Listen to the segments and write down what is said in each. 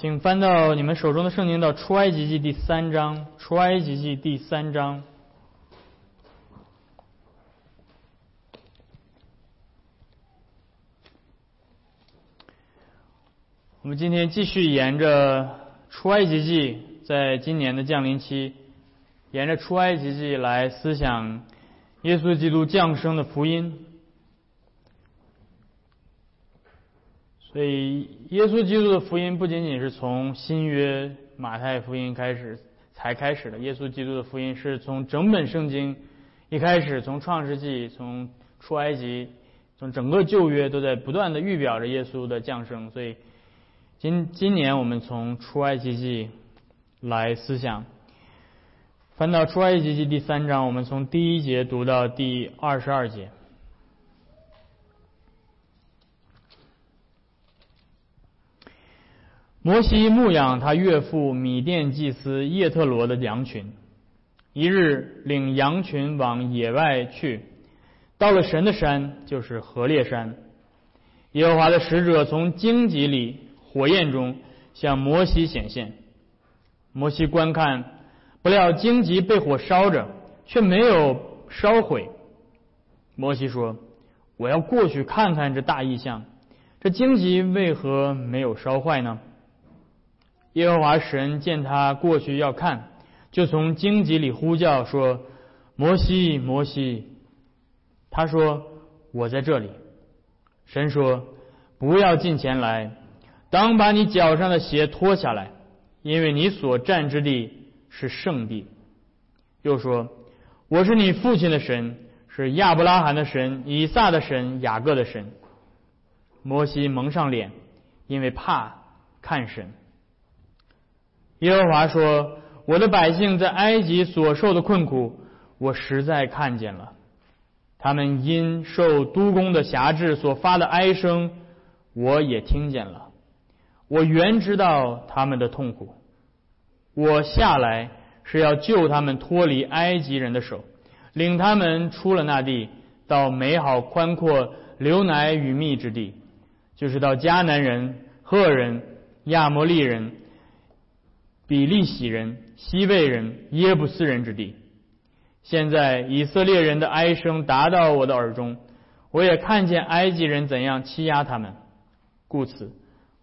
请翻到你们手中的圣经到出埃及记第三章，出埃及记第三章。我们今天继续沿着出埃及记，在今年的降临期，沿着出埃及记来思想耶稣基督降生的福音。所以，耶稣基督的福音不仅仅是从新约马太福音开始才开始的，耶稣基督的福音是从整本圣经一开始，从创世纪，从出埃及，从整个旧约都在不断的预表着耶稣的降生。所以。今今年我们从出埃及记来思想，翻到出埃及记第三章，我们从第一节读到第二十二节。摩西牧养他岳父米甸祭司叶特罗的羊群，一日领羊群往野外去，到了神的山，就是何烈山，耶和华的使者从荆棘里。火焰中向摩西显现，摩西观看，不料荆棘被火烧着，却没有烧毁。摩西说：“我要过去看看这大异象，这荆棘为何没有烧坏呢？”耶和华神见他过去要看，就从荆棘里呼叫说：“摩西，摩西。”他说：“我在这里。”神说：“不要近前来。”当把你脚上的鞋脱下来，因为你所站之地是圣地。又说：“我是你父亲的神，是亚伯拉罕的神、以撒的神、雅各的神。”摩西蒙上脸，因为怕看神。耶和华说：“我的百姓在埃及所受的困苦，我实在看见了；他们因受督工的辖制所发的哀声，我也听见了。”我原知道他们的痛苦，我下来是要救他们脱离埃及人的手，领他们出了那地，到美好宽阔、流奶与蜜之地，就是到迦南人、赫人、亚摩利人、比利洗人、西贝人、耶布斯人之地。现在以色列人的哀声达到我的耳中，我也看见埃及人怎样欺压他们，故此。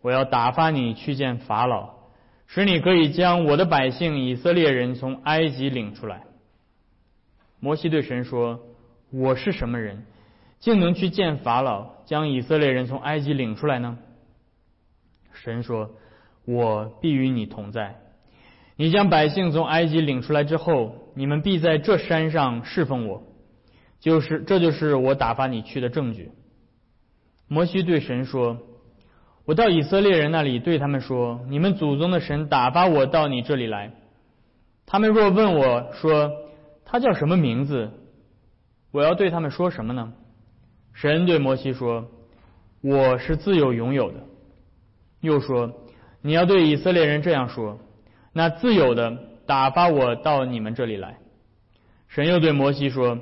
我要打发你去见法老，使你可以将我的百姓以色列人从埃及领出来。摩西对神说：“我是什么人，竟能去见法老，将以色列人从埃及领出来呢？”神说：“我必与你同在。你将百姓从埃及领出来之后，你们必在这山上侍奉我，就是这就是我打发你去的证据。”摩西对神说。我到以色列人那里，对他们说：“你们祖宗的神打发我到你这里来。他们若问我说他叫什么名字，我要对他们说什么呢？”神对摩西说：“我是自由拥有的。”又说：“你要对以色列人这样说：那自由的打发我到你们这里来。”神又对摩西说：“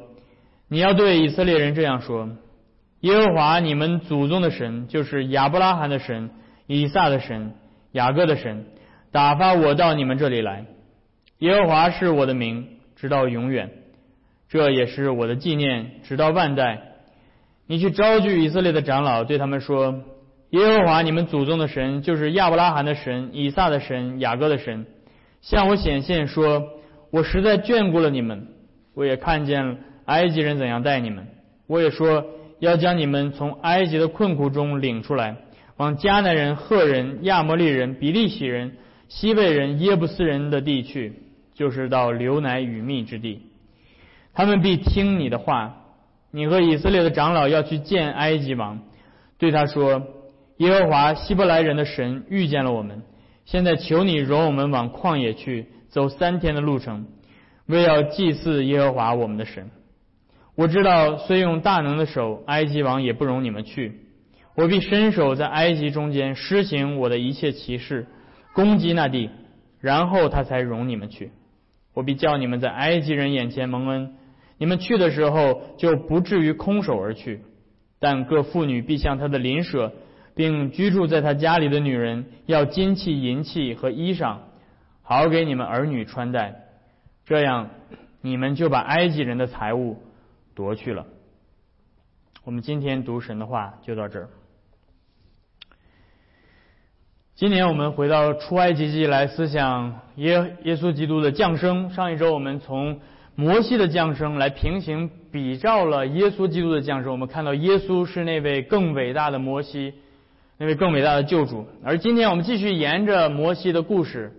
你要对以色列人这样说。”耶和华你们祖宗的神，就是亚伯拉罕的神、以撒的神、雅各的神，打发我到你们这里来。耶和华是我的名，直到永远；这也是我的纪念，直到万代。你去招聚以色列的长老，对他们说：耶和华你们祖宗的神，就是亚伯拉罕的神、以撒的神、雅各的神，向我显现说：我实在眷顾了你们，我也看见埃及人怎样待你们，我也说。要将你们从埃及的困苦中领出来，往迦南人、赫人、亚摩利人、比利洗人、西贝人、耶布斯人的地去，就是到流奶与蜜之地。他们必听你的话。你和以色列的长老要去见埃及王，对他说：“耶和华希伯来人的神遇见了我们，现在求你容我们往旷野去，走三天的路程，为要祭祀耶和华我们的神。”我知道，虽用大能的手，埃及王也不容你们去。我必伸手在埃及中间施行我的一切奇事，攻击那地，然后他才容你们去。我必叫你们在埃及人眼前蒙恩，你们去的时候就不至于空手而去。但各妇女必向他的邻舍，并居住在他家里的女人要金器、银器和衣裳，好给你们儿女穿戴。这样，你们就把埃及人的财物夺去了。我们今天读神的话就到这儿。今年我们回到出埃及记来思想耶耶稣基督的降生。上一周我们从摩西的降生来平行比照了耶稣基督的降生，我们看到耶稣是那位更伟大的摩西，那位更伟大的救主。而今天我们继续沿着摩西的故事，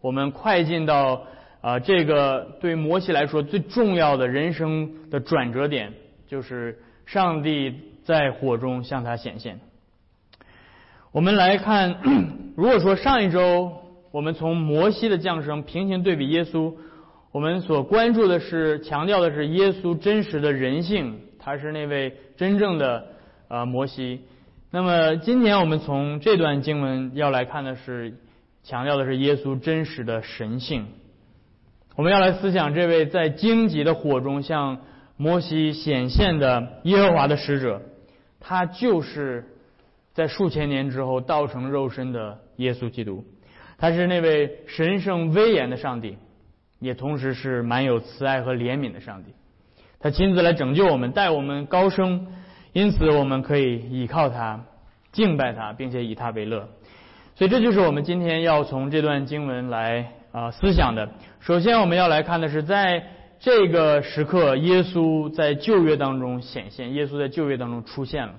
我们快进到啊这个对摩西来说最重要的人生的转折点，就是上帝在火中向他显现。我们来看，如果说上一周我们从摩西的降生平行对比耶稣，我们所关注的是强调的是耶稣真实的人性，他是那位真正的呃摩西。那么今天我们从这段经文要来看的是强调的是耶稣真实的神性。我们要来思想这位在荆棘的火中向摩西显现的耶和华的使者，他就是。在数千年之后，道成肉身的耶稣基督，他是那位神圣威严的上帝，也同时是满有慈爱和怜悯的上帝。他亲自来拯救我们，带我们高升，因此我们可以依靠他，敬拜他，并且以他为乐。所以这就是我们今天要从这段经文来啊思想的。首先，我们要来看的是，在这个时刻，耶稣在旧约当中显现，耶稣在旧约当中出现了。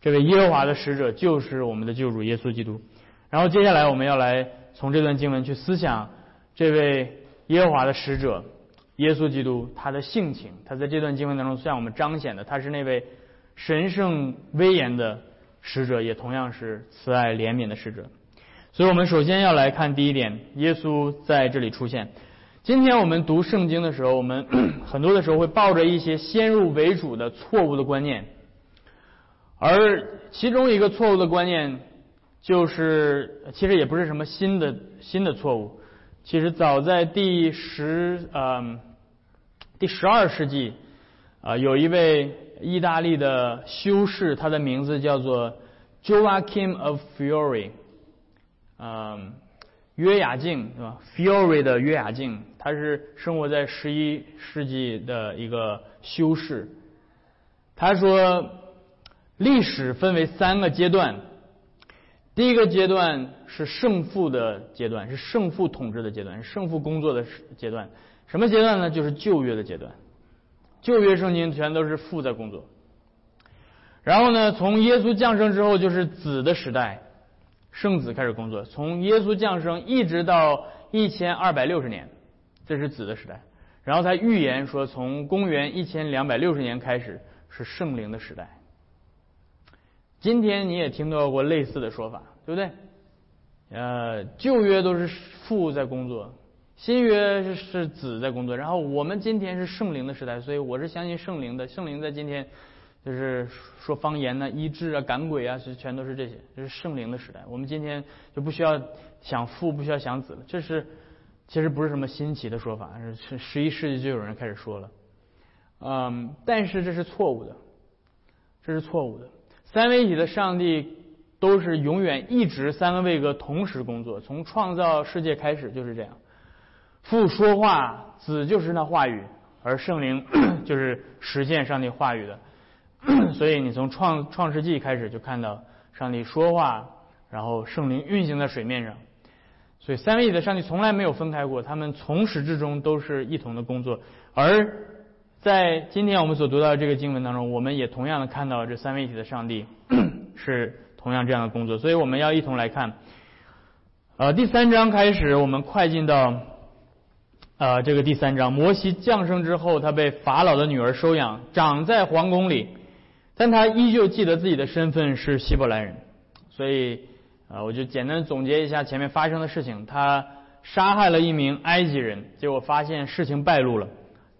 这位耶和华的使者就是我们的救主耶稣基督。然后接下来我们要来从这段经文去思想这位耶和华的使者耶稣基督他的性情。他在这段经文当中向我们彰显的，他是那位神圣威严的使者，也同样是慈爱怜悯的使者。所以我们首先要来看第一点，耶稣在这里出现。今天我们读圣经的时候，我们 很多的时候会抱着一些先入为主的错误的观念。而其中一个错误的观念，就是其实也不是什么新的新的错误。其实早在第十呃第十二世纪啊，有一位意大利的修士，他的名字叫做 Joachim of Fiore，嗯，约雅敬是吧？Fiore 的约雅敬，他是生活在十一世纪的一个修士，他说。历史分为三个阶段，第一个阶段是胜负的阶段，是胜负统治的阶段，胜负工作的阶段。什么阶段呢？就是旧约的阶段。旧约圣经全都是父在工作。然后呢，从耶稣降生之后就是子的时代，圣子开始工作。从耶稣降生一直到一千二百六十年，这是子的时代。然后他预言说，从公元一千两百六十年开始是圣灵的时代。今天你也听到过类似的说法，对不对？呃，旧约都是父在工作，新约是子在工作。然后我们今天是圣灵的时代，所以我是相信圣灵的。圣灵在今天就是说方言呢、医治啊、赶鬼啊，是全都是这些，这是圣灵的时代。我们今天就不需要想父，不需要想子了。这是其实不是什么新奇的说法，是十一世纪就有人开始说了。嗯，但是这是错误的，这是错误的。三位一体的上帝都是永远一直三个位格同时工作，从创造世界开始就是这样。父说话，子就是那话语，而圣灵 就是实现上帝话语的。所以你从创创世纪开始就看到上帝说话，然后圣灵运行在水面上。所以三位一体的上帝从来没有分开过，他们从始至终都是一同的工作，而。在今天我们所读到这个经文当中，我们也同样的看到这三位一体的上帝 是同样这样的工作，所以我们要一同来看。呃，第三章开始，我们快进到呃这个第三章。摩西降生之后，他被法老的女儿收养，长在皇宫里，但他依旧记得自己的身份是希伯来人，所以呃我就简单总结一下前面发生的事情。他杀害了一名埃及人，结果发现事情败露了。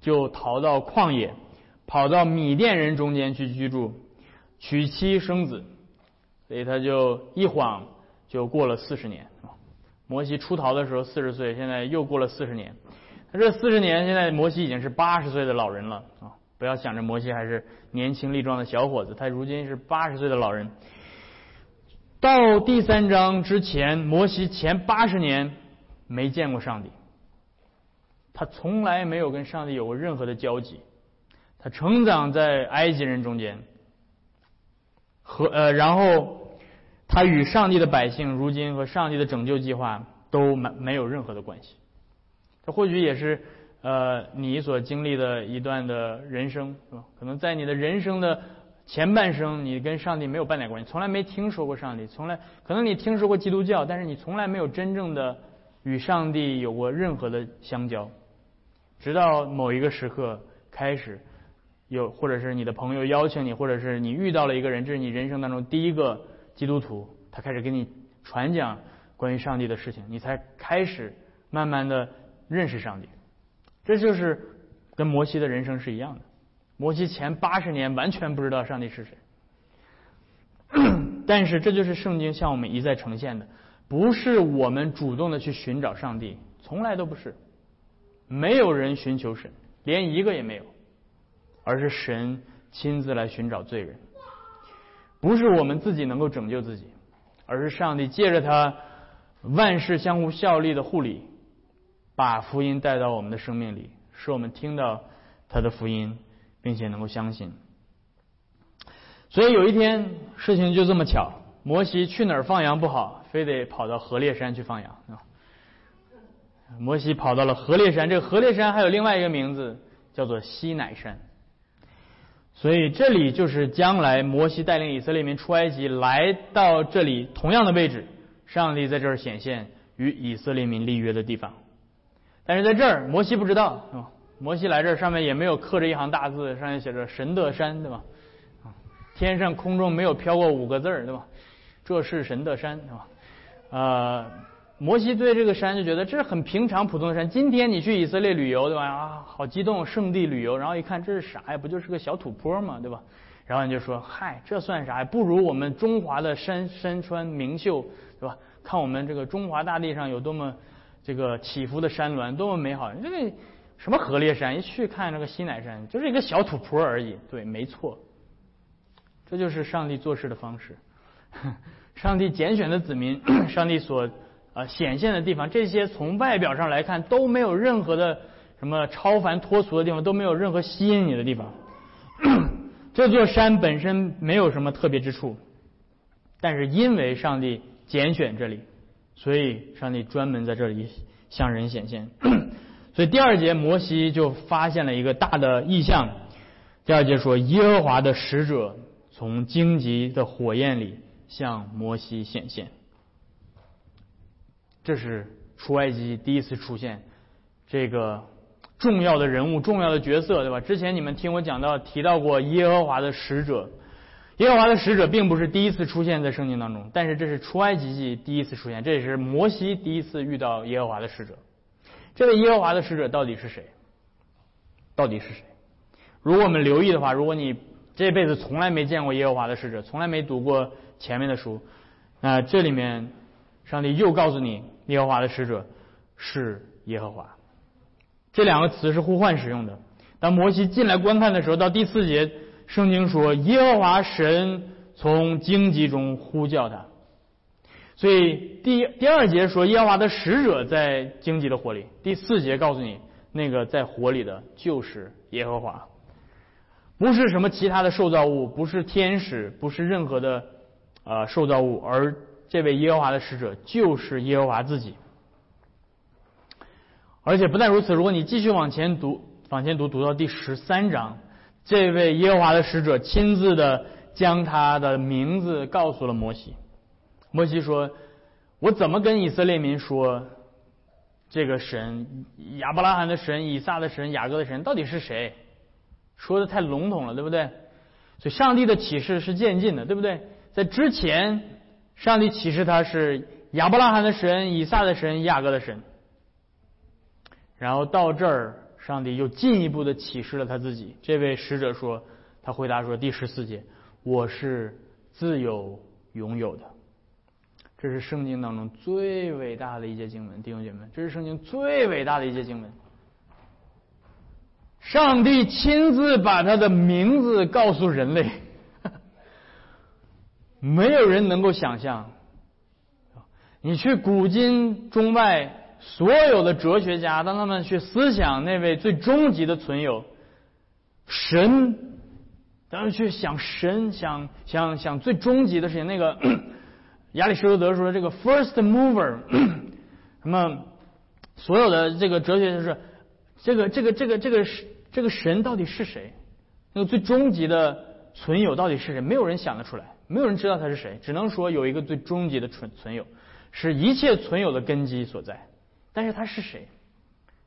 就逃到旷野，跑到米甸人中间去居住，娶妻生子，所以他就一晃就过了四十年。摩西出逃的时候四十岁，现在又过了四十年。他这四十年，现在摩西已经是八十岁的老人了啊！不要想着摩西还是年轻力壮的小伙子，他如今是八十岁的老人。到第三章之前，摩西前八十年没见过上帝，他从来没有跟上帝有过任何的交集。他成长在埃及人中间，和呃，然后他与上帝的百姓，如今和上帝的拯救计划都没没有任何的关系。这或许也是呃你所经历的一段的人生，是吧？可能在你的人生的前半生，你跟上帝没有半点关系，从来没听说过上帝，从来可能你听说过基督教，但是你从来没有真正的与上帝有过任何的相交，直到某一个时刻开始。有，或者是你的朋友邀请你，或者是你遇到了一个人，这是你人生当中第一个基督徒，他开始给你传讲关于上帝的事情，你才开始慢慢的认识上帝。这就是跟摩西的人生是一样的。摩西前八十年完全不知道上帝是谁，但是这就是圣经向我们一再呈现的，不是我们主动的去寻找上帝，从来都不是，没有人寻求神，连一个也没有。而是神亲自来寻找罪人，不是我们自己能够拯救自己，而是上帝借着他万事相互效力的护理，把福音带到我们的生命里，使我们听到他的福音，并且能够相信。所以有一天事情就这么巧，摩西去哪儿放羊不好，非得跑到河烈山去放羊。摩西跑到了河烈山，这个河烈山还有另外一个名字，叫做西乃山。所以这里就是将来摩西带领以色列民出埃及来到这里同样的位置，上帝在这儿显现与以色列民立约的地方。但是在这儿摩西不知道，是吧？摩西来这儿上面也没有刻着一行大字，上面写着神的山，对吧？天上空中没有飘过五个字儿，对吧？这是神的山，对吧？呃。摩西对这个山就觉得这是很平常普通的山。今天你去以色列旅游，对吧？啊，好激动，圣地旅游。然后一看这是啥呀？不就是个小土坡吗？对吧？然后你就说，嗨，这算啥呀？不如我们中华的山山川名秀，对吧？看我们这个中华大地上有多么这个起伏的山峦，多么美好。这个什么河烈山，一去看那个西乃山，就是一个小土坡而已。对，没错，这就是上帝做事的方式。上帝拣选的子民，上帝所。啊，显现的地方，这些从外表上来看都没有任何的什么超凡脱俗的地方，都没有任何吸引你的地方。这座山本身没有什么特别之处，但是因为上帝拣选这里，所以上帝专门在这里向人显现。所以第二节摩西就发现了一个大的异象。第二节说，耶和华的使者从荆棘的火焰里向摩西显现。这是出埃及第一次出现这个重要的人物、重要的角色，对吧？之前你们听我讲到提到过耶和华的使者，耶和华的使者并不是第一次出现在圣经当中，但是这是出埃及记第一次出现，这也是摩西第一次遇到耶和华的使者。这位耶和华的使者到底是谁？到底是谁？如果我们留意的话，如果你这辈子从来没见过耶和华的使者，从来没读过前面的书，那这里面。上帝又告诉你，耶和华的使者是耶和华。这两个词是互换使用的。当摩西进来观看的时候，到第四节，圣经说耶和华神从荆棘中呼叫他。所以第第二节说耶和华的使者在荆棘的火里。第四节告诉你，那个在火里的就是耶和华，不是什么其他的受造物，不是天使，不是任何的呃受造物，而。这位耶和华的使者就是耶和华自己，而且不但如此，如果你继续往前读，往前读，读到第十三章，这位耶和华的使者亲自的将他的名字告诉了摩西。摩西说：“我怎么跟以色列民说，这个神亚伯拉罕的神、以撒的神、雅各的神到底是谁？说的太笼统了，对不对？所以上帝的启示是渐进的，对不对？在之前。”上帝启示他是亚伯拉罕的神、以撒的神、雅各的神，然后到这儿，上帝又进一步的启示了他自己。这位使者说：“他回答说，第十四节，我是自有拥有的。”这是圣经当中最伟大的一节经文，弟兄姐妹们，这是圣经最伟大的一节经文。上帝亲自把他的名字告诉人类。没有人能够想象。你去古今中外所有的哲学家，当他们去思想那位最终极的存有神，当他们去想神，想想想最终极的事情，那个 亚里士多德说这个 first mover，那么所有的这个哲学就是这个这个这个这个这个神到底是谁？那个最终极的存有到底是谁？没有人想得出来，没有人知道他是谁，只能说有一个最终极的存存有。是一切存有的根基所在，但是他是谁？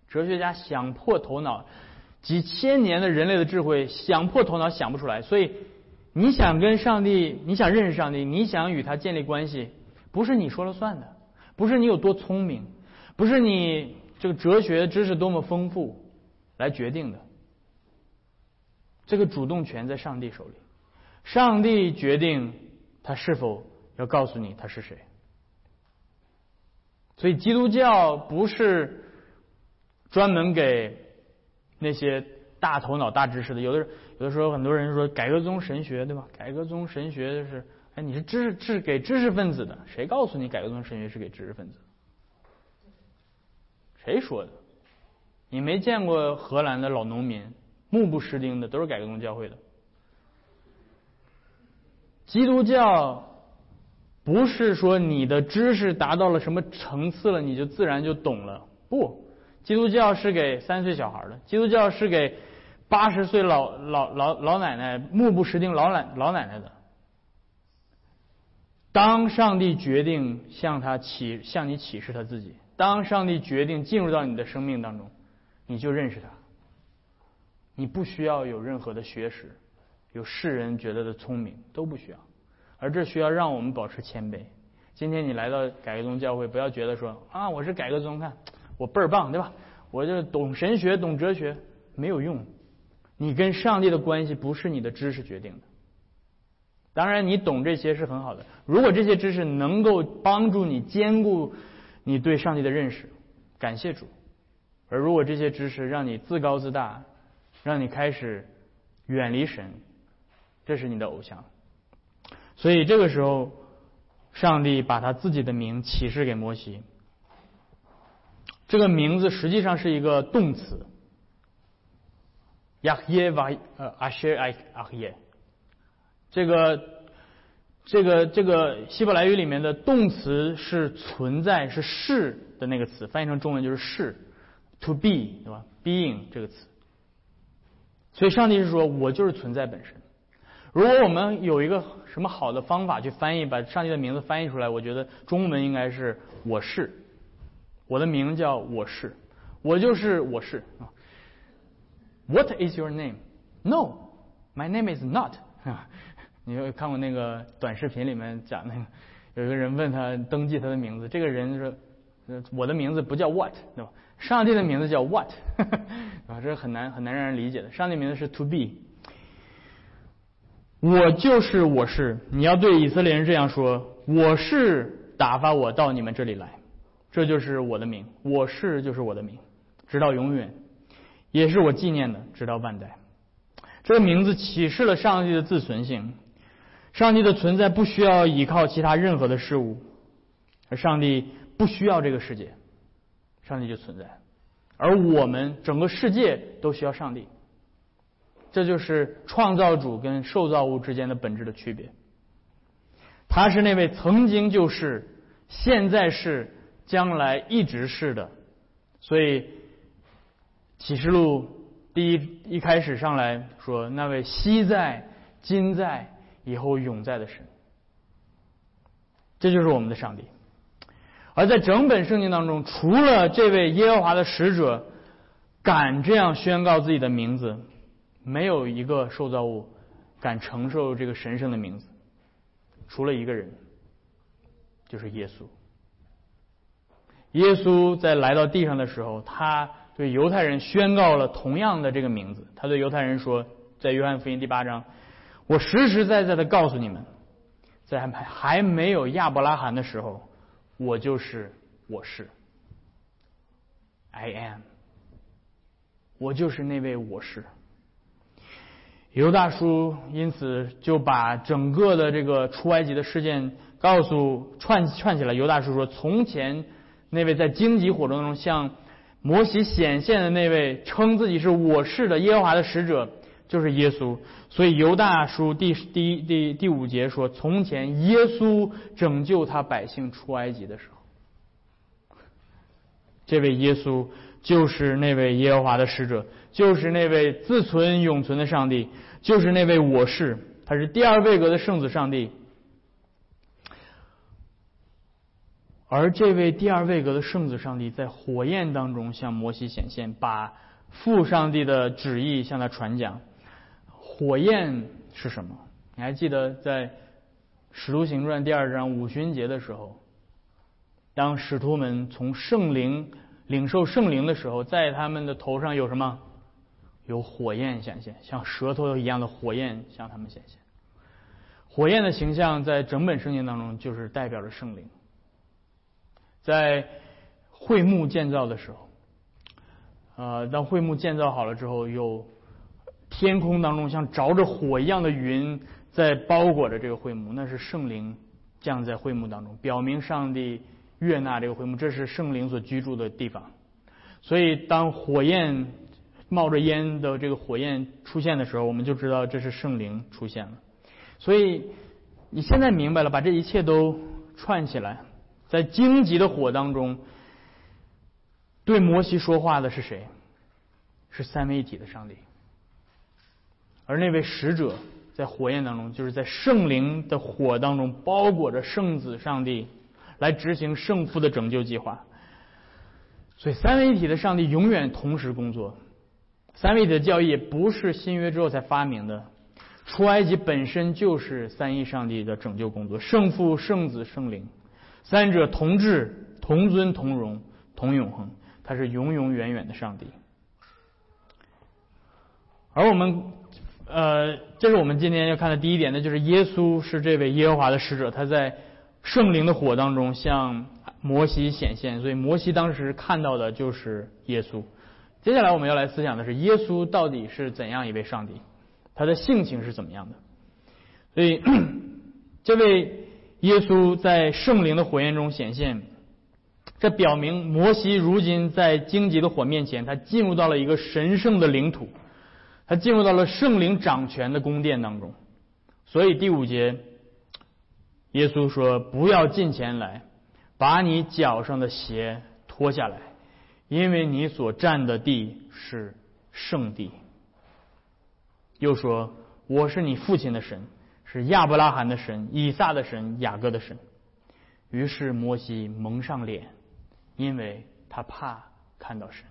哲学家想破头脑，几千年的人类的智慧想破头脑想不出来。所以，你想跟上帝，你想认识上帝，你想与他建立关系，不是你说了算的，不是你有多聪明，不是你这个哲学知识多么丰富来决定的。这个主动权在上帝手里，上帝决定他是否要告诉你他是谁。所以，基督教不是专门给那些大头脑、大知识的。有的有的时候，很多人说改革宗神学，对吧？改革宗神学就是，哎，你是知识是给知识分子的。谁告诉你改革宗神学是给知识分子？谁说的？你没见过荷兰的老农民，目不识丁的，都是改革宗教会的。基督教。不是说你的知识达到了什么层次了，你就自然就懂了。不，基督教是给三岁小孩的，基督教是给八十岁老老老老奶奶目不识丁老奶老奶奶的。当上帝决定向他启向你启示他自己，当上帝决定进入到你的生命当中，你就认识他。你不需要有任何的学识，有世人觉得的聪明都不需要。而这需要让我们保持谦卑。今天你来到改革宗教会，不要觉得说啊，我是改革宗，看我倍儿棒，对吧？我就懂神学、懂哲学，没有用。你跟上帝的关系不是你的知识决定的。当然，你懂这些是很好的。如果这些知识能够帮助你兼顾你对上帝的认识，感谢主。而如果这些知识让你自高自大，让你开始远离神，这是你的偶像。所以这个时候，上帝把他自己的名启示给摩西。这个名字实际上是一个动词，亚耶瓦呃阿谢埃阿耶。这个这个这个希伯来语里面的动词是存在是是的那个词，翻译成中文就是是，to be 对吧？being 这个词。所以上帝是说我就是存在本身。如果我们有一个什么好的方法去翻译，把上帝的名字翻译出来，我觉得中文应该是“我是”，我的名叫我是，我就是我是啊。What is your name? No, my name is not. 你有看过那个短视频里面讲那个，有一个人问他登记他的名字，这个人说：“我的名字不叫 What，对吧？上帝的名字叫 What，啊，这是很难很难让人理解的。上帝名字是 To be。”我就是我是，你要对以色列人这样说：我是打发我到你们这里来，这就是我的名。我是就是我的名，直到永远，也是我纪念的，直到万代。这个名字启示了上帝的自存性，上帝的存在不需要依靠其他任何的事物，而上帝不需要这个世界，上帝就存在，而我们整个世界都需要上帝。这就是创造主跟受造物之间的本质的区别。他是那位曾经就是、现在是、将来一直是的。所以启示录第一一开始上来说，那位昔在、今在、以后永在的神，这就是我们的上帝。而在整本圣经当中，除了这位耶和华的使者敢这样宣告自己的名字。没有一个受造物敢承受这个神圣的名字，除了一个人，就是耶稣。耶稣在来到地上的时候，他对犹太人宣告了同样的这个名字。他对犹太人说，在约翰福音第八章：“我实实在在的告诉你们，在还还没有亚伯拉罕的时候，我就是我是，I am，我就是那位我是。”犹大叔因此就把整个的这个出埃及的事件告诉串串起来。犹大叔说：“从前那位在荆棘火中向摩西显现的那位，称自己是我是的耶和华的使者，就是耶稣。”所以犹大叔第第第第五节说：“从前耶稣拯救他百姓出埃及的时候，这位耶稣就是那位耶和华的使者，就是那位自存永存的上帝。”就是那位我是，他是第二位格的圣子上帝，而这位第二位格的圣子上帝在火焰当中向摩西显现，把父上帝的旨意向他传讲。火焰是什么？你还记得在《使徒行传》第二章五旬节的时候，当使徒们从圣灵领受圣灵的时候，在他们的头上有什么？有火焰显现，像舌头一样的火焰向他们显现。火焰的形象在整本圣经当中就是代表着圣灵。在会幕建造的时候，呃，当会幕建造好了之后，有天空当中像着着火一样的云在包裹着这个会幕，那是圣灵降在会幕当中，表明上帝悦纳这个会幕，这是圣灵所居住的地方。所以当火焰。冒着烟的这个火焰出现的时候，我们就知道这是圣灵出现了。所以你现在明白了，把这一切都串起来，在荆棘的火当中，对摩西说话的是谁？是三位一体的上帝。而那位使者在火焰当中，就是在圣灵的火当中包裹着圣子上帝，来执行圣父的拯救计划。所以三位一体的上帝永远同时工作。三位一体的教义不是新约之后才发明的，出埃及本身就是三一上帝的拯救工作，圣父、圣子、圣灵，三者同治、同尊、同荣、同永恒，他是永永远远的上帝。而我们，呃，这是我们今天要看的第一点，那就是耶稣是这位耶和华的使者，他在圣灵的火当中向摩西显现，所以摩西当时看到的就是耶稣。接下来我们要来思想的是耶稣到底是怎样一位上帝，他的性情是怎么样的？所以，这位耶稣在圣灵的火焰中显现，这表明摩西如今在荆棘的火面前，他进入到了一个神圣的领土，他进入到了圣灵掌权的宫殿当中。所以第五节，耶稣说：“不要近前来，把你脚上的鞋脱下来。”因为你所占的地是圣地，又说我是你父亲的神，是亚伯拉罕的神、以撒的神、雅各的神。于是摩西蒙上脸，因为他怕看到神。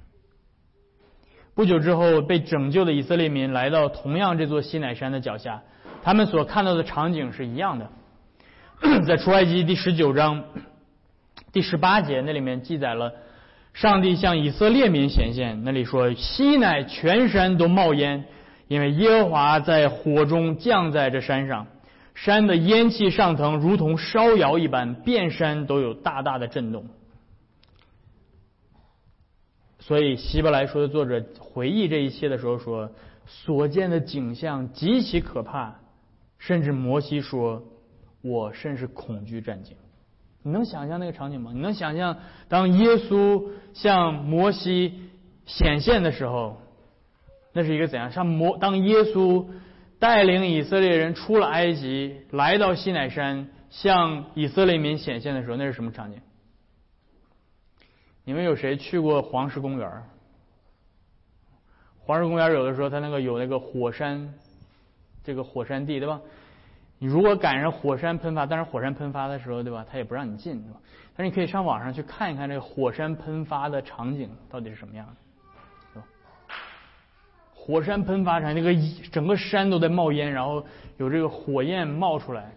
不久之后，被拯救的以色列民来到同样这座西乃山的脚下，他们所看到的场景是一样的。在出埃及第十九章第十八节，那里面记载了。上帝向以色列民显现，那里说：“西乃全山都冒烟，因为耶和华在火中降在这山上，山的烟气上腾，如同烧窑一般，遍山都有大大的震动。”所以希伯来说的作者回忆这一切的时候说：“所见的景象极其可怕，甚至摩西说：‘我甚是恐惧战惊。’”你能想象那个场景吗？你能想象当耶稣向摩西显现的时候，那是一个怎样？像摩当耶稣带领以色列人出了埃及，来到西奈山向以色列民显现的时候，那是什么场景？你们有谁去过黄石公园？黄石公园有的时候它那个有那个火山，这个火山地对吧？你如果赶上火山喷发，但是火山喷发的时候，对吧？他也不让你进，对吧？但是你可以上网上去看一看这个火山喷发的场景到底是什么样的，是吧？火山喷发场，那个整个山都在冒烟，然后有这个火焰冒出来，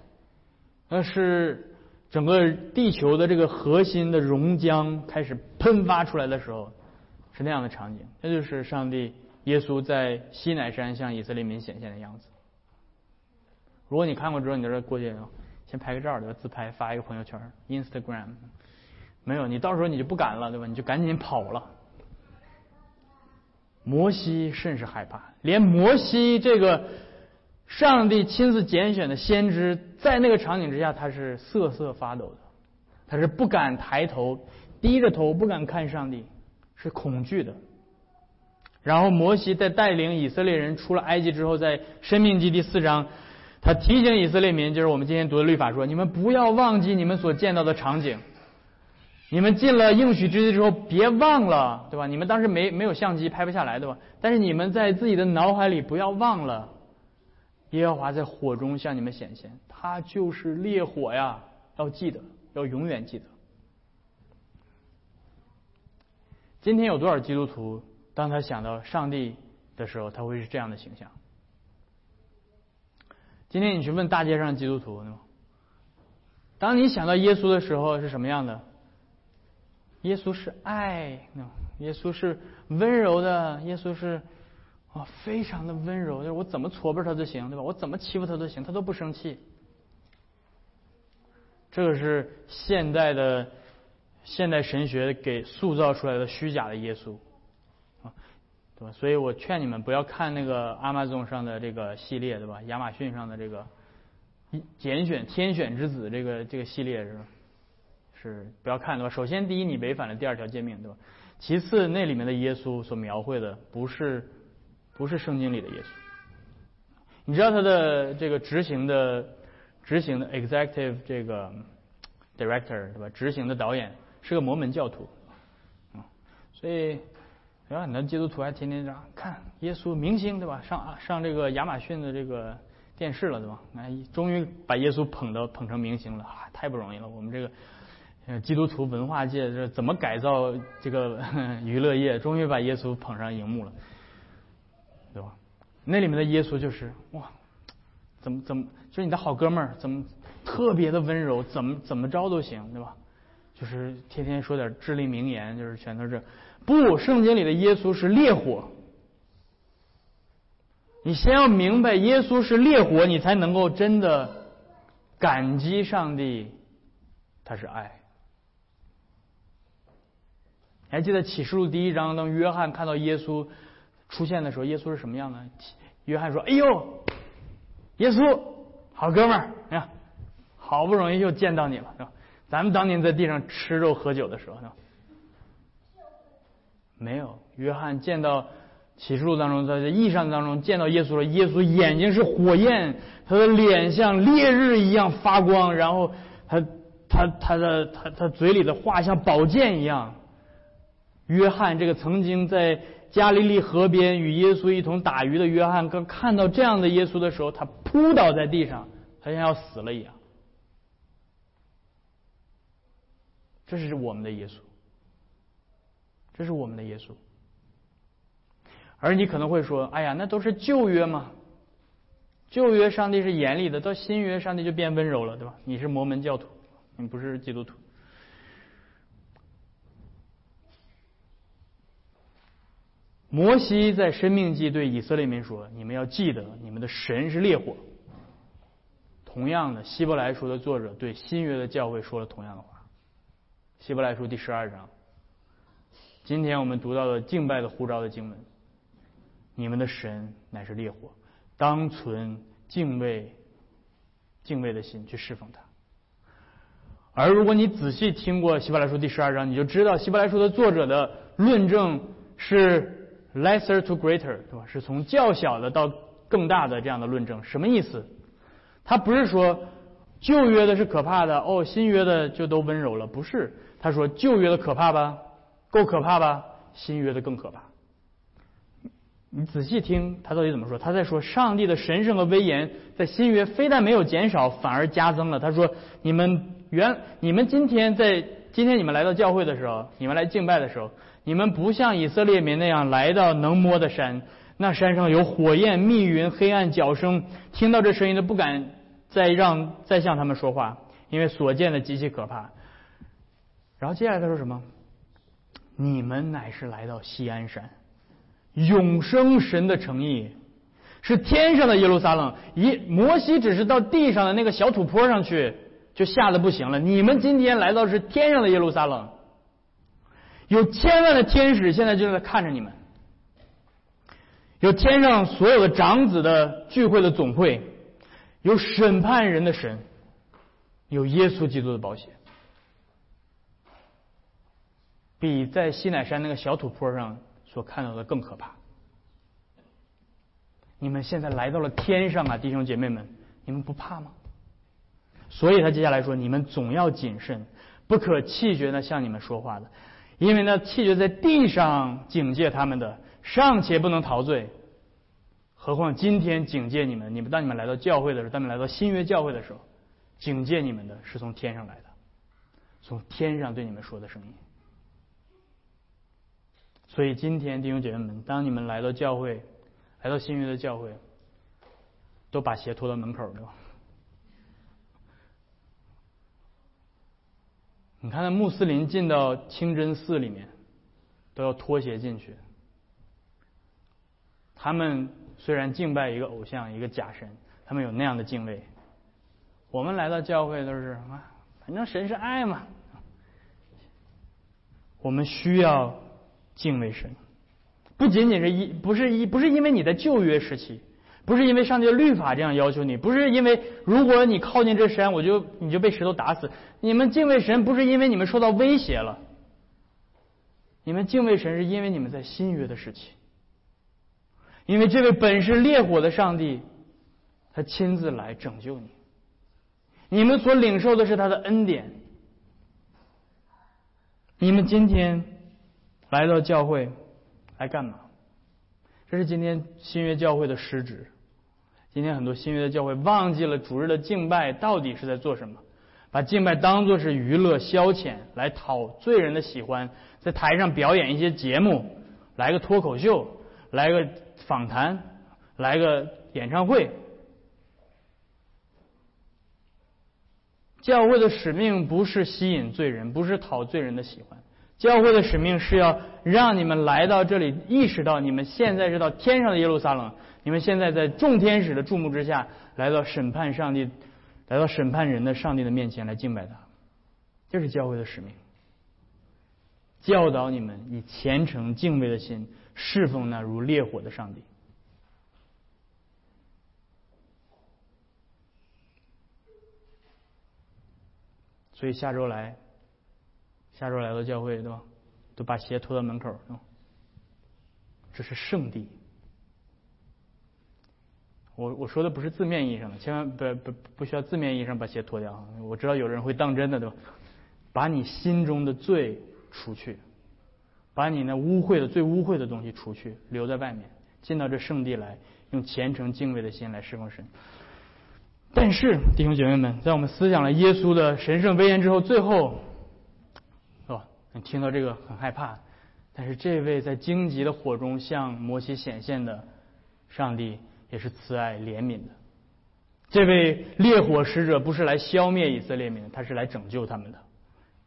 那是整个地球的这个核心的熔浆开始喷发出来的时候，是那样的场景。这就是上帝耶稣在西乃山向以色列民显现的样子。如果你看过之后，你就过去先拍个照，对吧？自拍发一个朋友圈，Instagram。没有，你到时候你就不敢了，对吧？你就赶紧跑了。摩西甚是害怕，连摩西这个上帝亲自拣选的先知，在那个场景之下，他是瑟瑟发抖的，他是不敢抬头，低着头不敢看上帝，是恐惧的。然后摩西在带领以色列人出了埃及之后，在生命记第四章，他提醒以色列民，就是我们今天读的律法说：你们不要忘记你们所见到的场景，你们进了应许之地之后，别忘了，对吧？你们当时没没有相机拍不下来，对吧？但是你们在自己的脑海里不要忘了。耶和华在火中向你们显现，他就是烈火呀！要记得，要永远记得。今天有多少基督徒，当他想到上帝的时候，他会是这样的形象？今天你去问大街上基督徒，当你想到耶稣的时候是什么样的？耶稣是爱，耶稣是温柔的，耶稣是。啊，非常的温柔，就是我怎么搓巴他都行，对吧？我怎么欺负他都行，他都不生气。这个是现代的现代神学给塑造出来的虚假的耶稣，对吧？所以我劝你们不要看那个阿玛逊上的这个系列，对吧？亚马逊上的这个拣选天选之子这个这个系列是吧？是不要看，对吧？首先，第一，你违反了第二条诫命，对吧？其次，那里面的耶稣所描绘的不是。不是圣经里的耶稣，你知道他的这个执行的执行的 executive 这个 director 对吧？执行的导演是个摩门教徒，啊，所以有很多基督徒还天天这样看耶稣明星对吧？上啊上这个亚马逊的这个电视了对吧？那终于把耶稣捧到捧成明星了啊！太不容易了，我们这个基督徒文化界这怎么改造这个 娱乐业？终于把耶稣捧上荧幕了。对吧？那里面的耶稣就是哇，怎么怎么就是你的好哥们儿，怎么特别的温柔，怎么怎么着都行，对吧？就是天天说点至理名言，就是全都是不。圣经里的耶稣是烈火，你先要明白耶稣是烈火，你才能够真的感激上帝，他是爱。还记得启示录第一章，当约翰看到耶稣。出现的时候，耶稣是什么样的？约翰说：“哎呦，耶稣，好哥们儿，你看，好不容易又见到你了，是吧？咱们当年在地上吃肉喝酒的时候，是吧？没有。约翰见到启示录当中，在这异象当中见到耶稣了。耶稣眼睛是火焰，他的脸像烈日一样发光，然后他他他的他他嘴里的话像宝剑一样。约翰这个曾经在。加利利河边与耶稣一同打鱼的约翰，刚看到这样的耶稣的时候，他扑倒在地上，他像要死了一样。这是我们的耶稣，这是我们的耶稣。而你可能会说：“哎呀，那都是旧约嘛，旧约上帝是严厉的，到新约上帝就变温柔了，对吧？”你是摩门教徒，你不是基督徒。摩西在生命记对以色列民说：“你们要记得，你们的神是烈火。”同样的，希伯来书的作者对新约的教会说了同样的话。希伯来书第十二章，今天我们读到的敬拜的呼召的经文：“你们的神乃是烈火，当存敬畏、敬畏的心去侍奉他。”而如果你仔细听过希伯来书第十二章，你就知道希伯来书的作者的论证是。Lesser to greater，对吧？是从较小的到更大的这样的论证，什么意思？他不是说旧约的是可怕的，哦，新约的就都温柔了，不是。他说旧约的可怕吧，够可怕吧？新约的更可怕。你仔细听，他到底怎么说？他在说上帝的神圣和威严在新约非但没有减少，反而加增了。他说你们原你们今天在今天你们来到教会的时候，你们来敬拜的时候。你们不像以色列民那样来到能摸的山，那山上有火焰、密云、黑暗、脚声，听到这声音都不敢再让再向他们说话，因为所见的极其可怕。然后接下来他说什么？你们乃是来到西安山，永生神的诚意，是天上的耶路撒冷。一摩西只是到地上的那个小土坡上去，就吓得不行了。你们今天来到是天上的耶路撒冷。有千万的天使现在就在看着你们，有天上所有的长子的聚会的总会，有审判人的神，有耶稣基督的保险，比在西乃山那个小土坡上所看到的更可怕。你们现在来到了天上啊，弟兄姐妹们，你们不怕吗？所以他接下来说：你们总要谨慎，不可气绝的向你们说话的，因为那气绝在地上警戒他们的。尚且不能陶醉，何况今天警戒你们？你们当你们来到教会的时候，当你们来到新约教会的时候，警戒你们的是从天上来的，从天上对你们说的声音。所以今天弟兄姐妹们，当你们来到教会，来到新约的教会，都把鞋拖到门口，对吧？你看那穆斯林进到清真寺里面，都要脱鞋进去。他们虽然敬拜一个偶像、一个假神，他们有那样的敬畏。我们来到教会都是啊，反正神是爱嘛。我们需要敬畏神，不仅仅是一不是一不是因为你在旧约时期，不是因为上帝律法这样要求你，不是因为如果你靠近这山，我就你就被石头打死。你们敬畏神不是因为你们受到威胁了，你们敬畏神是因为你们在新约的时期。因为这位本是烈火的上帝，他亲自来拯救你。你们所领受的是他的恩典。你们今天来到教会来干嘛？这是今天新约教会的失职。今天很多新约的教会忘记了主日的敬拜到底是在做什么，把敬拜当作是娱乐消遣，来讨罪人的喜欢，在台上表演一些节目，来个脱口秀，来个。访谈，来个演唱会。教会的使命不是吸引罪人，不是讨罪人的喜欢。教会的使命是要让你们来到这里，意识到你们现在是到天上的耶路撒冷，你们现在在众天使的注目之下，来到审判上帝，来到审判人的上帝的面前来敬拜他。这是教会的使命，教导你们以虔诚敬畏的心。侍奉那如烈火的上帝，所以下周来，下周来到教会对吧？都把鞋拖到门口，这是圣地。我我说的不是字面意义上的，千万不不不需要字面意义上把鞋脱掉。我知道有人会当真的对吧？把你心中的罪除去。把你那污秽的、最污秽的东西除去，留在外面，进到这圣地来，用虔诚敬畏的心来侍奉神。但是，弟兄姐妹们，在我们思想了耶稣的神圣威严之后，最后，听到这个很害怕。但是，这位在荆棘的火中向摩西显现的上帝，也是慈爱怜悯的。这位烈火使者不是来消灭以色列民，他是来拯救他们的。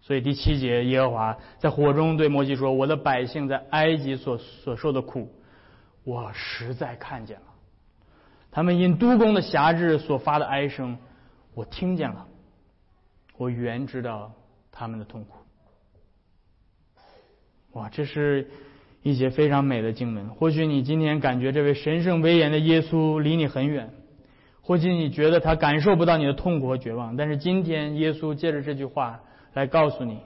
所以第七节，耶和华在火中对摩西说：“我的百姓在埃及所所受的苦，我实在看见了；他们因督工的辖制所发的哀声，我听见了。我原知道他们的痛苦。”哇，这是一节非常美的经文。或许你今天感觉这位神圣威严的耶稣离你很远，或许你觉得他感受不到你的痛苦和绝望，但是今天耶稣借着这句话。来告诉你，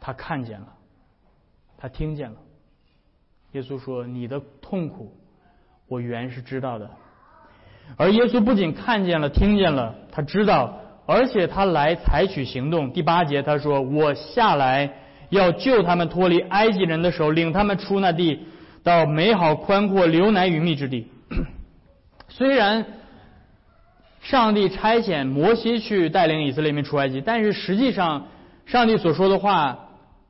他看见了，他听见了。耶稣说：“你的痛苦，我原是知道的。”而耶稣不仅看见了、听见了，他知道，而且他来采取行动。第八节他说：“我下来要救他们脱离埃及人的手，领他们出那地，到美好宽阔、流奶与蜜之地。”虽然。上帝差遣摩西去带领以色列民出埃及，但是实际上。上帝所说的话，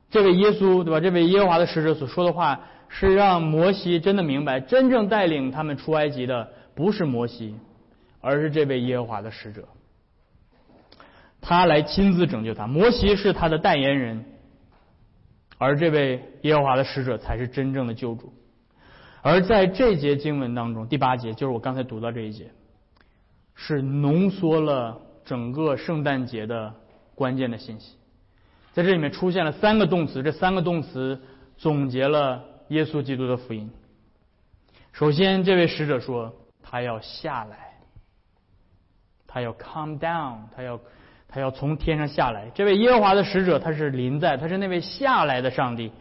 这位耶稣对吧？这位耶和华的使者所说的话，是让摩西真的明白，真正带领他们出埃及的不是摩西，而是这位耶和华的使者。他来亲自拯救他。摩西是他的代言人，而这位耶和华的使者才是真正的救主。而在这节经文当中，第八节就是我刚才读到这一节，是浓缩了整个圣诞节的关键的信息。在这里面出现了三个动词，这三个动词总结了耶稣基督的福音。首先，这位使者说他要下来，他要 come down，他要他要从天上下来。这位耶和华的使者他是临在，他是那位下来的上帝。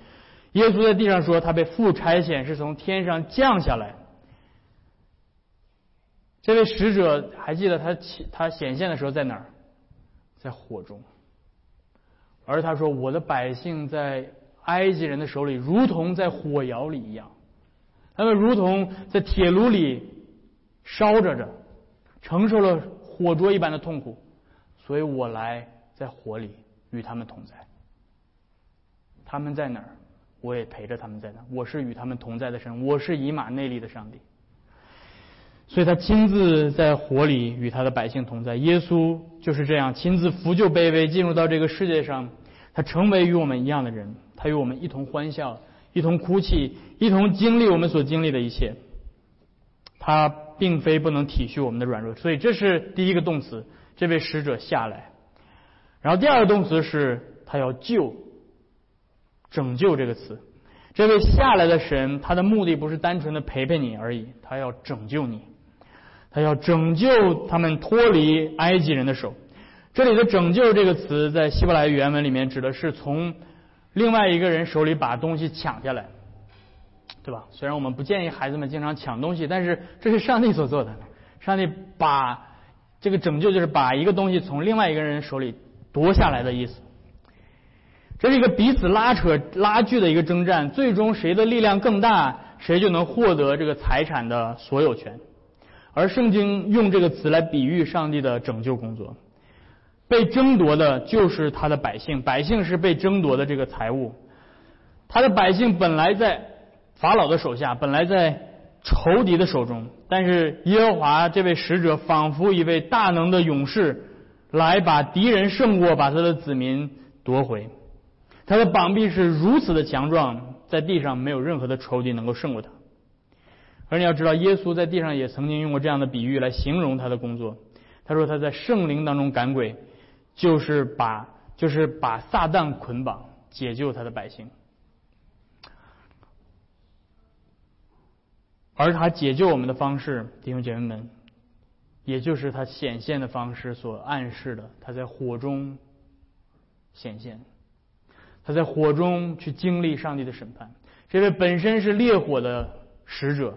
耶稣在地上说他被父差遣是从天上降下来。这位使者还记得他他显现的时候在哪儿？在火中。而他说我的百姓在埃及人的手里，如同在火窑里一样。他们如同在铁炉里烧着着，承受了火灼一般的痛苦，所以我来在火里与他们同在。他们在哪儿，我也陪着他们在哪。我是与他们同在的神，我是以马内利的上帝。所以他亲自在火里与他的百姓同在。耶稣就是这样亲自扶救卑微，进入到这个世界上，他成为与我们一样的人，他与我们一同欢笑。一同哭泣，一同经历我们所经历的一切。他并非不能体恤我们的软弱，所以这是第一个动词，这位使者下来。然后第二个动词是他要救、拯救这个词。这位下来的神，他的目的不是单纯的陪陪你而已，他要拯救你，他要拯救他们脱离埃及人的手。这里的“拯救”这个词，在希伯来原文里面指的是从。另外一个人手里把东西抢下来，对吧？虽然我们不建议孩子们经常抢东西，但是这是上帝所做的。上帝把这个拯救，就是把一个东西从另外一个人手里夺下来的意思。这是一个彼此拉扯、拉锯的一个征战，最终谁的力量更大，谁就能获得这个财产的所有权。而圣经用这个词来比喻上帝的拯救工作。被争夺的就是他的百姓，百姓是被争夺的这个财物。他的百姓本来在法老的手下，本来在仇敌的手中，但是耶和华这位使者仿佛一位大能的勇士，来把敌人胜过，把他的子民夺回。他的膀臂是如此的强壮，在地上没有任何的仇敌能够胜过他。而你要知道，耶稣在地上也曾经用过这样的比喻来形容他的工作。他说他在圣灵当中赶鬼。就是把就是把撒旦捆绑，解救他的百姓，而他解救我们的方式，弟兄姐妹们，也就是他显现的方式所暗示的，他在火中显现，他在火中去经历上帝的审判。这位本身是烈火的使者，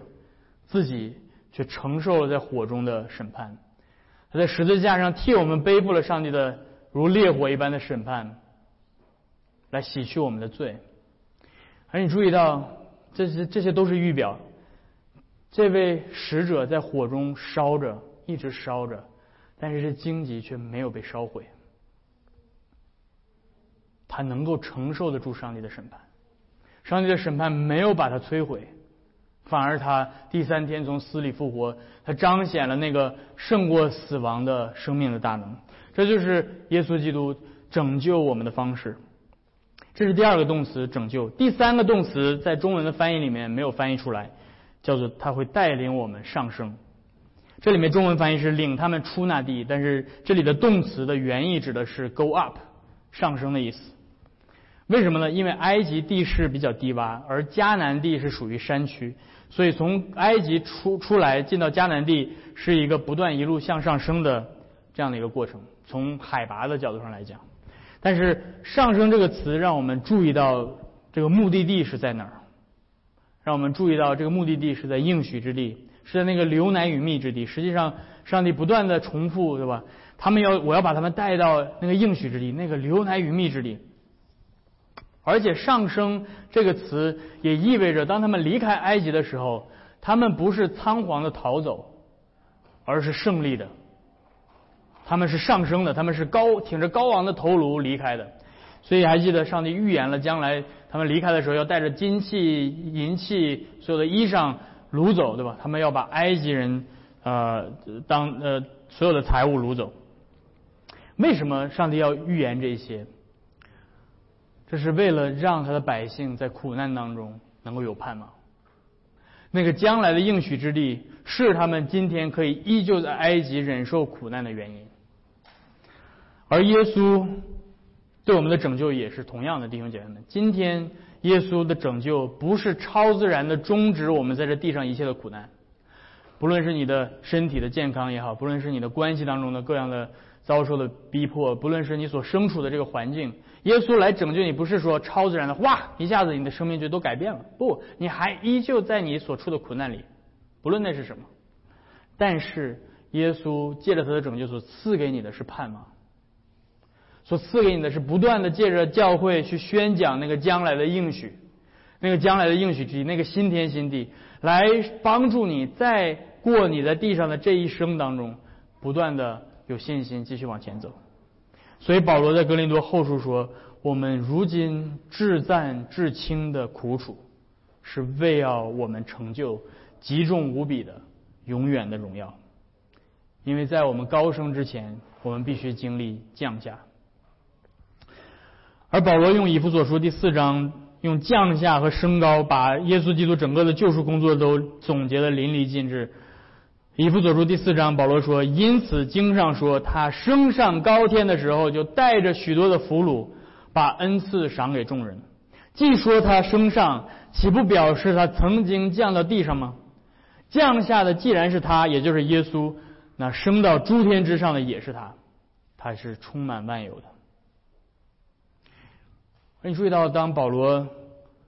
自己却承受了在火中的审判。他在十字架上替我们背负了上帝的。如烈火一般的审判，来洗去我们的罪。而你注意到，这些这些都是预表。这位使者在火中烧着，一直烧着，但是这荆棘却没有被烧毁。他能够承受得住上帝的审判，上帝的审判没有把他摧毁，反而他第三天从死里复活，他彰显了那个胜过死亡的生命的大能。这就是耶稣基督拯救我们的方式。这是第二个动词“拯救”。第三个动词在中文的翻译里面没有翻译出来，叫做“他会带领我们上升”。这里面中文翻译是“领他们出那地”，但是这里的动词的原意指的是 “go up”，上升的意思。为什么呢？因为埃及地势比较低洼，而迦南地是属于山区，所以从埃及出出来进到迦南地是一个不断一路向上升的这样的一个过程。从海拔的角度上来讲，但是“上升”这个词让我们注意到这个目的地是在哪儿，让我们注意到这个目的地是在应许之地，是在那个流奶与蜜之地。实际上，上帝不断的重复，对吧？他们要我要把他们带到那个应许之地，那个流奶与蜜之地。而且“上升”这个词也意味着，当他们离开埃及的时候，他们不是仓皇的逃走，而是胜利的。他们是上升的，他们是高挺着高昂的头颅离开的，所以还记得上帝预言了将来他们离开的时候要带着金器、银器、所有的衣裳掳走，对吧？他们要把埃及人呃当呃所有的财物掳走。为什么上帝要预言这些？这是为了让他的百姓在苦难当中能够有盼望。那个将来的应许之地是他们今天可以依旧在埃及忍受苦难的原因。而耶稣对我们的拯救也是同样的，弟兄姐妹们。今天耶稣的拯救不是超自然的终止我们在这地上一切的苦难，不论是你的身体的健康也好，不论是你的关系当中的各样的遭受的逼迫，不论是你所身处的这个环境，耶稣来拯救你，不是说超自然的哇一下子你的生命就都改变了，不，你还依旧在你所处的苦难里，不论那是什么，但是耶稣借着他的拯救所赐给你的是盼望。所赐给你的是不断的借着教会去宣讲那个将来的应许，那个将来的应许之，那个新天新地，来帮助你在过你在地上的这一生当中，不断的有信心继续往前走。所以保罗在格林多后书说：“我们如今至赞至轻的苦楚，是为要我们成就极重无比的永远的荣耀。因为在我们高升之前，我们必须经历降下。”而保罗用以弗所书第四章用降下和升高，把耶稣基督整个的救赎工作都总结的淋漓尽致。以弗所书第四章，保罗说：“因此经上说，他升上高天的时候，就带着许多的俘虏，把恩赐赏给众人。既说他升上，岂不表示他曾经降到地上吗？降下的既然是他，也就是耶稣，那升到诸天之上的也是他，他是充满万有的。”你注意到，当保罗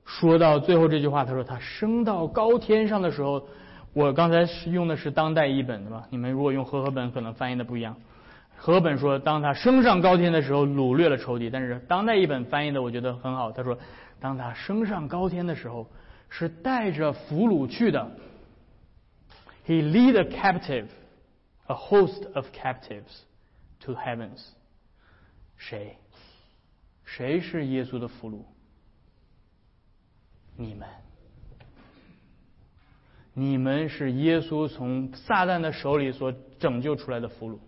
说到最后这句话，他说他升到高天上的时候，我刚才是用的是当代译本的吧？你们如果用和合本，可能翻译的不一样。和合本说，当他升上高天的时候，掳掠了仇敌。但是当代译本翻译的我觉得很好，他说，当他升上高天的时候，是带着俘虏去的。He lead a captive, a host of captives to heavens. 谁？谁是耶稣的俘虏？你们，你们是耶稣从撒旦的手里所拯救出来的俘虏。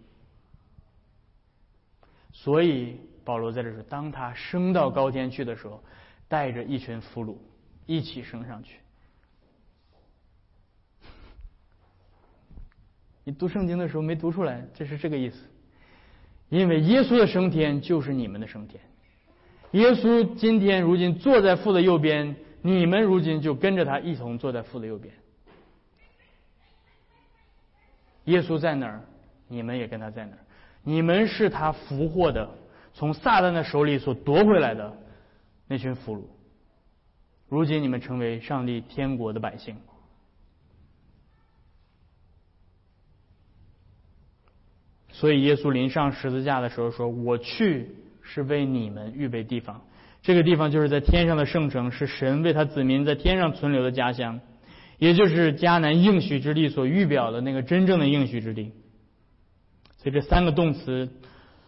所以保罗在这说，当他升到高天去的时候，带着一群俘虏一起升上去。你读圣经的时候没读出来，这是这个意思。因为耶稣的升天就是你们的升天。耶稣今天如今坐在父的右边，你们如今就跟着他一同坐在父的右边。耶稣在哪儿，你们也跟他在哪儿。你们是他俘获的，从撒旦的手里所夺回来的那群俘虏。如今你们成为上帝天国的百姓。所以耶稣临上十字架的时候说：“我去。”是为你们预备地方，这个地方就是在天上的圣城，是神为他子民在天上存留的家乡，也就是迦南应许之地所预表的那个真正的应许之地。所以这三个动词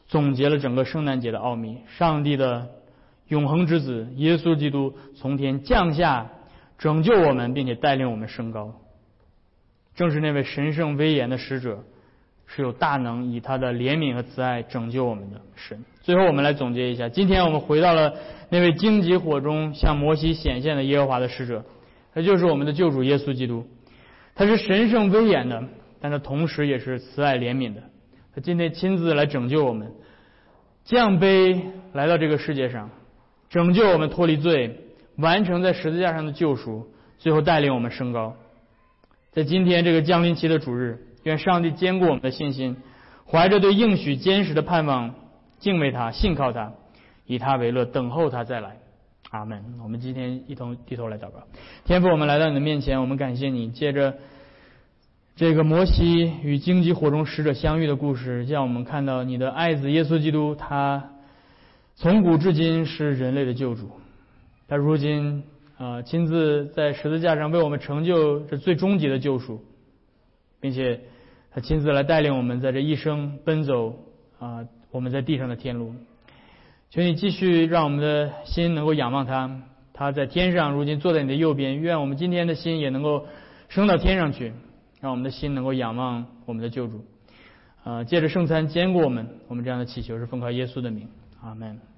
总结了整个圣诞节的奥秘：上帝的永恒之子耶稣基督从天降下，拯救我们，并且带领我们升高，正是那位神圣威严的使者。是有大能以他的怜悯和慈爱拯救我们的神。最后，我们来总结一下：今天我们回到了那位荆棘火中向摩西显现的耶和华的使者，他就是我们的救主耶稣基督。他是神圣威严的，但他同时也是慈爱怜悯的。他今天亲自来拯救我们，降杯来到这个世界上，拯救我们脱离罪，完成在十字架上的救赎，最后带领我们升高。在今天这个降临期的主日。愿上帝坚固我们的信心，怀着对应许坚实的盼望，敬畏他，信靠他，以他为乐，等候他再来。阿门。我们今天一同低头来祷告。天父，我们来到你的面前，我们感谢你，借着这个摩西与荆棘火中使者相遇的故事，让我们看到你的爱子耶稣基督，他从古至今是人类的救主，他如今啊亲自在十字架上为我们成就这最终极的救赎。并且他亲自来带领我们在这一生奔走啊，我们在地上的天路。求你继续让我们的心能够仰望他，他在天上，如今坐在你的右边。愿我们今天的心也能够升到天上去，让我们的心能够仰望我们的救主。啊，借着圣餐坚固我们，我们这样的祈求是奉靠耶稣的名，阿门。